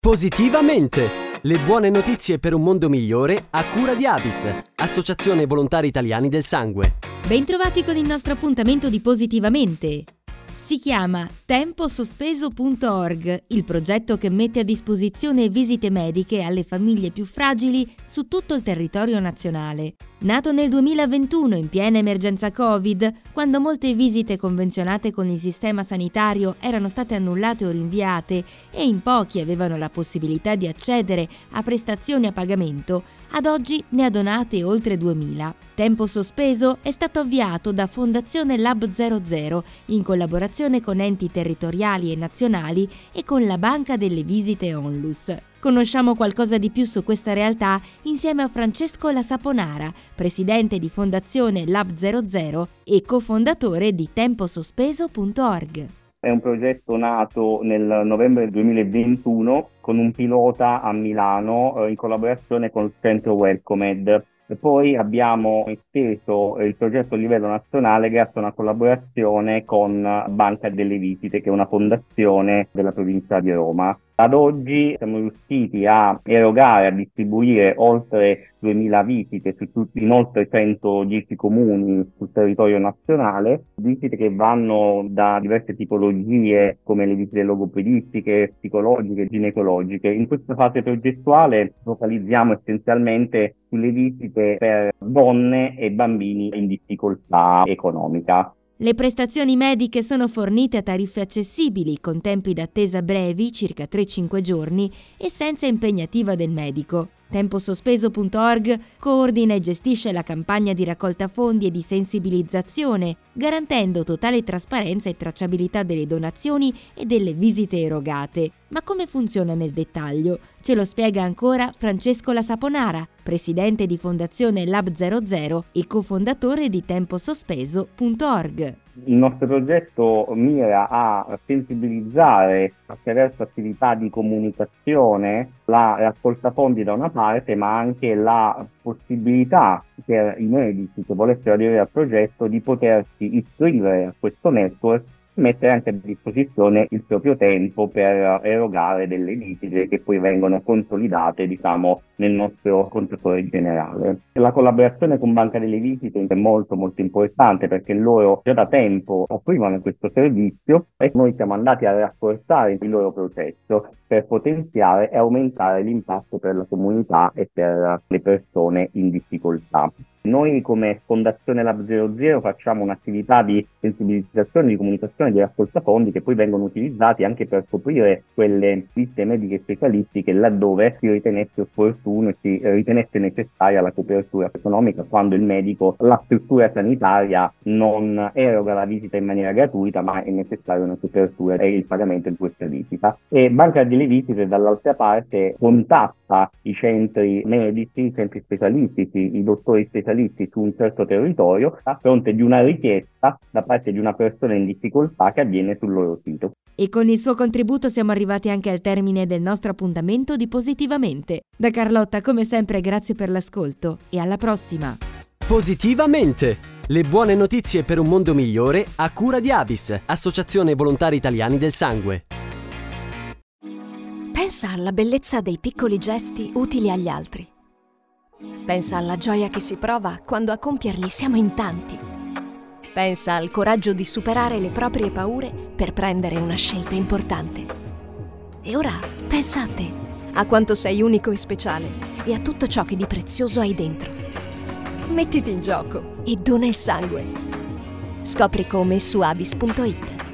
Positivamente! Le buone notizie per un mondo migliore a cura di Avis, Associazione Volontari Italiani del Sangue. Bentrovati con il nostro appuntamento di Positivamente. Si chiama temposospeso.org, il progetto che mette a disposizione visite mediche alle famiglie più fragili su tutto il territorio nazionale. Nato nel 2021 in piena emergenza Covid, quando molte visite convenzionate con il sistema sanitario erano state annullate o rinviate e in pochi avevano la possibilità di accedere a prestazioni a pagamento, ad oggi ne ha donate oltre 2000. Tempo Sospeso è stato avviato da Fondazione Lab 00 in collaborazione con enti territoriali e nazionali e con la Banca delle Visite Onlus. Conosciamo qualcosa di più su questa realtà insieme a Francesco La Saponara, presidente di Fondazione Lab 00 e cofondatore di temposospeso.org. È un progetto nato nel novembre 2021 con un pilota a Milano eh, in collaborazione con il centro Welcomed. Poi abbiamo esteso il progetto a livello nazionale grazie a una collaborazione con Banca delle Visite, che è una fondazione della provincia di Roma. Ad oggi siamo riusciti a erogare, a distribuire oltre 2000 visite su tutti, in oltre 110 comuni sul territorio nazionale, visite che vanno da diverse tipologie come le visite logopedistiche, psicologiche, ginecologiche. In questa fase progettuale focalizziamo essenzialmente sulle visite per donne e bambini in difficoltà economica. Le prestazioni mediche sono fornite a tariffe accessibili, con tempi d'attesa brevi, circa 3-5 giorni, e senza impegnativa del medico. Temposospeso.org coordina e gestisce la campagna di raccolta fondi e di sensibilizzazione, garantendo totale trasparenza e tracciabilità delle donazioni e delle visite erogate. Ma come funziona nel dettaglio? Ce lo spiega ancora Francesco La Saponara, presidente di Fondazione Lab 00 e cofondatore di temposospeso.org. Il nostro progetto mira a sensibilizzare attraverso attività di comunicazione la raccolta fondi da una parte, ma anche la possibilità per i medici che volessero aderire al progetto di potersi iscrivere a questo network mettere anche a disposizione il proprio tempo per erogare delle visite che poi vengono consolidate diciamo nel nostro contatore generale. La collaborazione con Banca delle Visite è molto molto importante perché loro già da tempo offrivano questo servizio e noi siamo andati a rafforzare il loro processo per potenziare e aumentare l'impatto per la comunità e per le persone in difficoltà. Noi come Fondazione Lab 00 facciamo un'attività di sensibilizzazione, di comunicazione, di raccolta fondi che poi vengono utilizzati anche per coprire quelle liste mediche specialistiche laddove si ritenesse opportuno e si ritenesse necessaria la copertura economica quando il medico, la struttura sanitaria non eroga la visita in maniera gratuita ma è necessaria una copertura e il pagamento di questa visita. E Banca delle Visite dall'altra parte contatta i centri medici, i centri specialistici, i dottori specialisti specialisti su un certo territorio a fronte di una richiesta da parte di una persona in difficoltà che avviene sul loro sito. E con il suo contributo siamo arrivati anche al termine del nostro appuntamento di Positivamente. Da Carlotta, come sempre, grazie per l'ascolto e alla prossima. Positivamente! Le buone notizie per un mondo migliore a cura di Avis, Associazione Volontari Italiani del Sangue. Pensa alla bellezza dei piccoli gesti utili agli altri. Pensa alla gioia che si prova quando a compierli siamo in tanti. Pensa al coraggio di superare le proprie paure per prendere una scelta importante. E ora pensa a te, a quanto sei unico e speciale e a tutto ciò che di prezioso hai dentro. Mettiti in gioco e dona il sangue. Scopri come su abis.it.